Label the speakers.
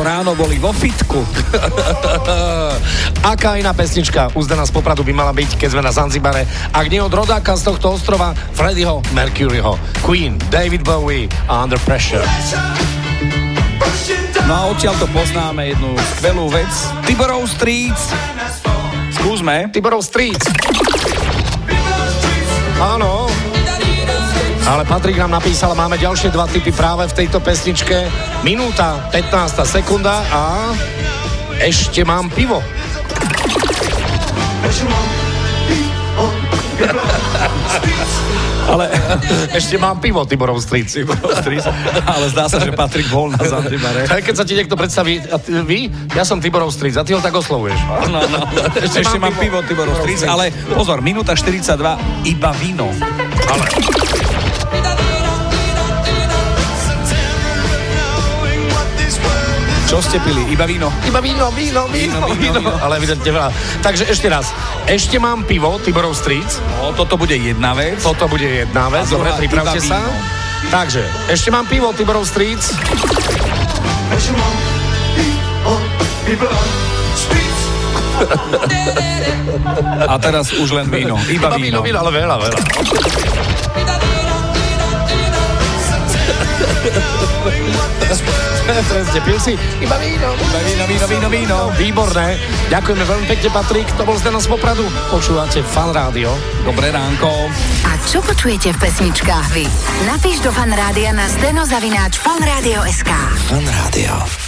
Speaker 1: ráno boli vo fitku.
Speaker 2: Aká iná pesnička uzdaná z Popradu by mala byť, keď sme na Zanzibare? Ak nie od rodáka z tohto ostrova, Freddieho Mercuryho. Queen, David Bowie a Under Pressure.
Speaker 1: No a odtiaľ to poznáme jednu skvelú vec. Tiborov Streets. Skúsme.
Speaker 2: Tiborov Streets. Áno. Ale Patrik nám napísal, máme ďalšie dva typy práve v tejto pesničke. Minúta, 15 sekunda a ešte mám pivo. Ale ešte mám pivo, Tiborov Street.
Speaker 1: Ale zdá sa, že Patrik bol na Zanzibare.
Speaker 2: Keď sa ti niekto predstaví, a ty, vy, ja som Tiborov Street, a ty ho tak oslovuješ.
Speaker 1: No, no. Ešte, ešte mám pivo, Tiborov Street, ale pozor, minúta 42, iba víno. Ale Čo ste pili? Iba víno?
Speaker 2: Iba víno, víno, víno, víno. víno, víno. Ale evidentne veľa. Takže ešte raz. Ešte mám pivo, Tiborov Streets.
Speaker 1: No, toto bude jedna vec.
Speaker 2: Toto bude jedna vec. Dobre, pripravte sa. Takže, ešte mám pivo, Tiborov Streets. Ešte mám pivo,
Speaker 1: Tiborov Streets. A teraz už len víno. Iba, Iba víno.
Speaker 2: víno, ale veľa, veľa. Presne, pil si iba víno.
Speaker 1: Iba víno, víno, víno, víno.
Speaker 2: Výborné. Ďakujeme veľmi pekne, Patrik. To bol Zdeno z Popradu. Počúvate Fan Rádio.
Speaker 1: Dobré ránko.
Speaker 3: A čo počujete v pesničkách vy? Napíš do Fan Rádia na steno zavináč fanradio.sk Fan Rádio.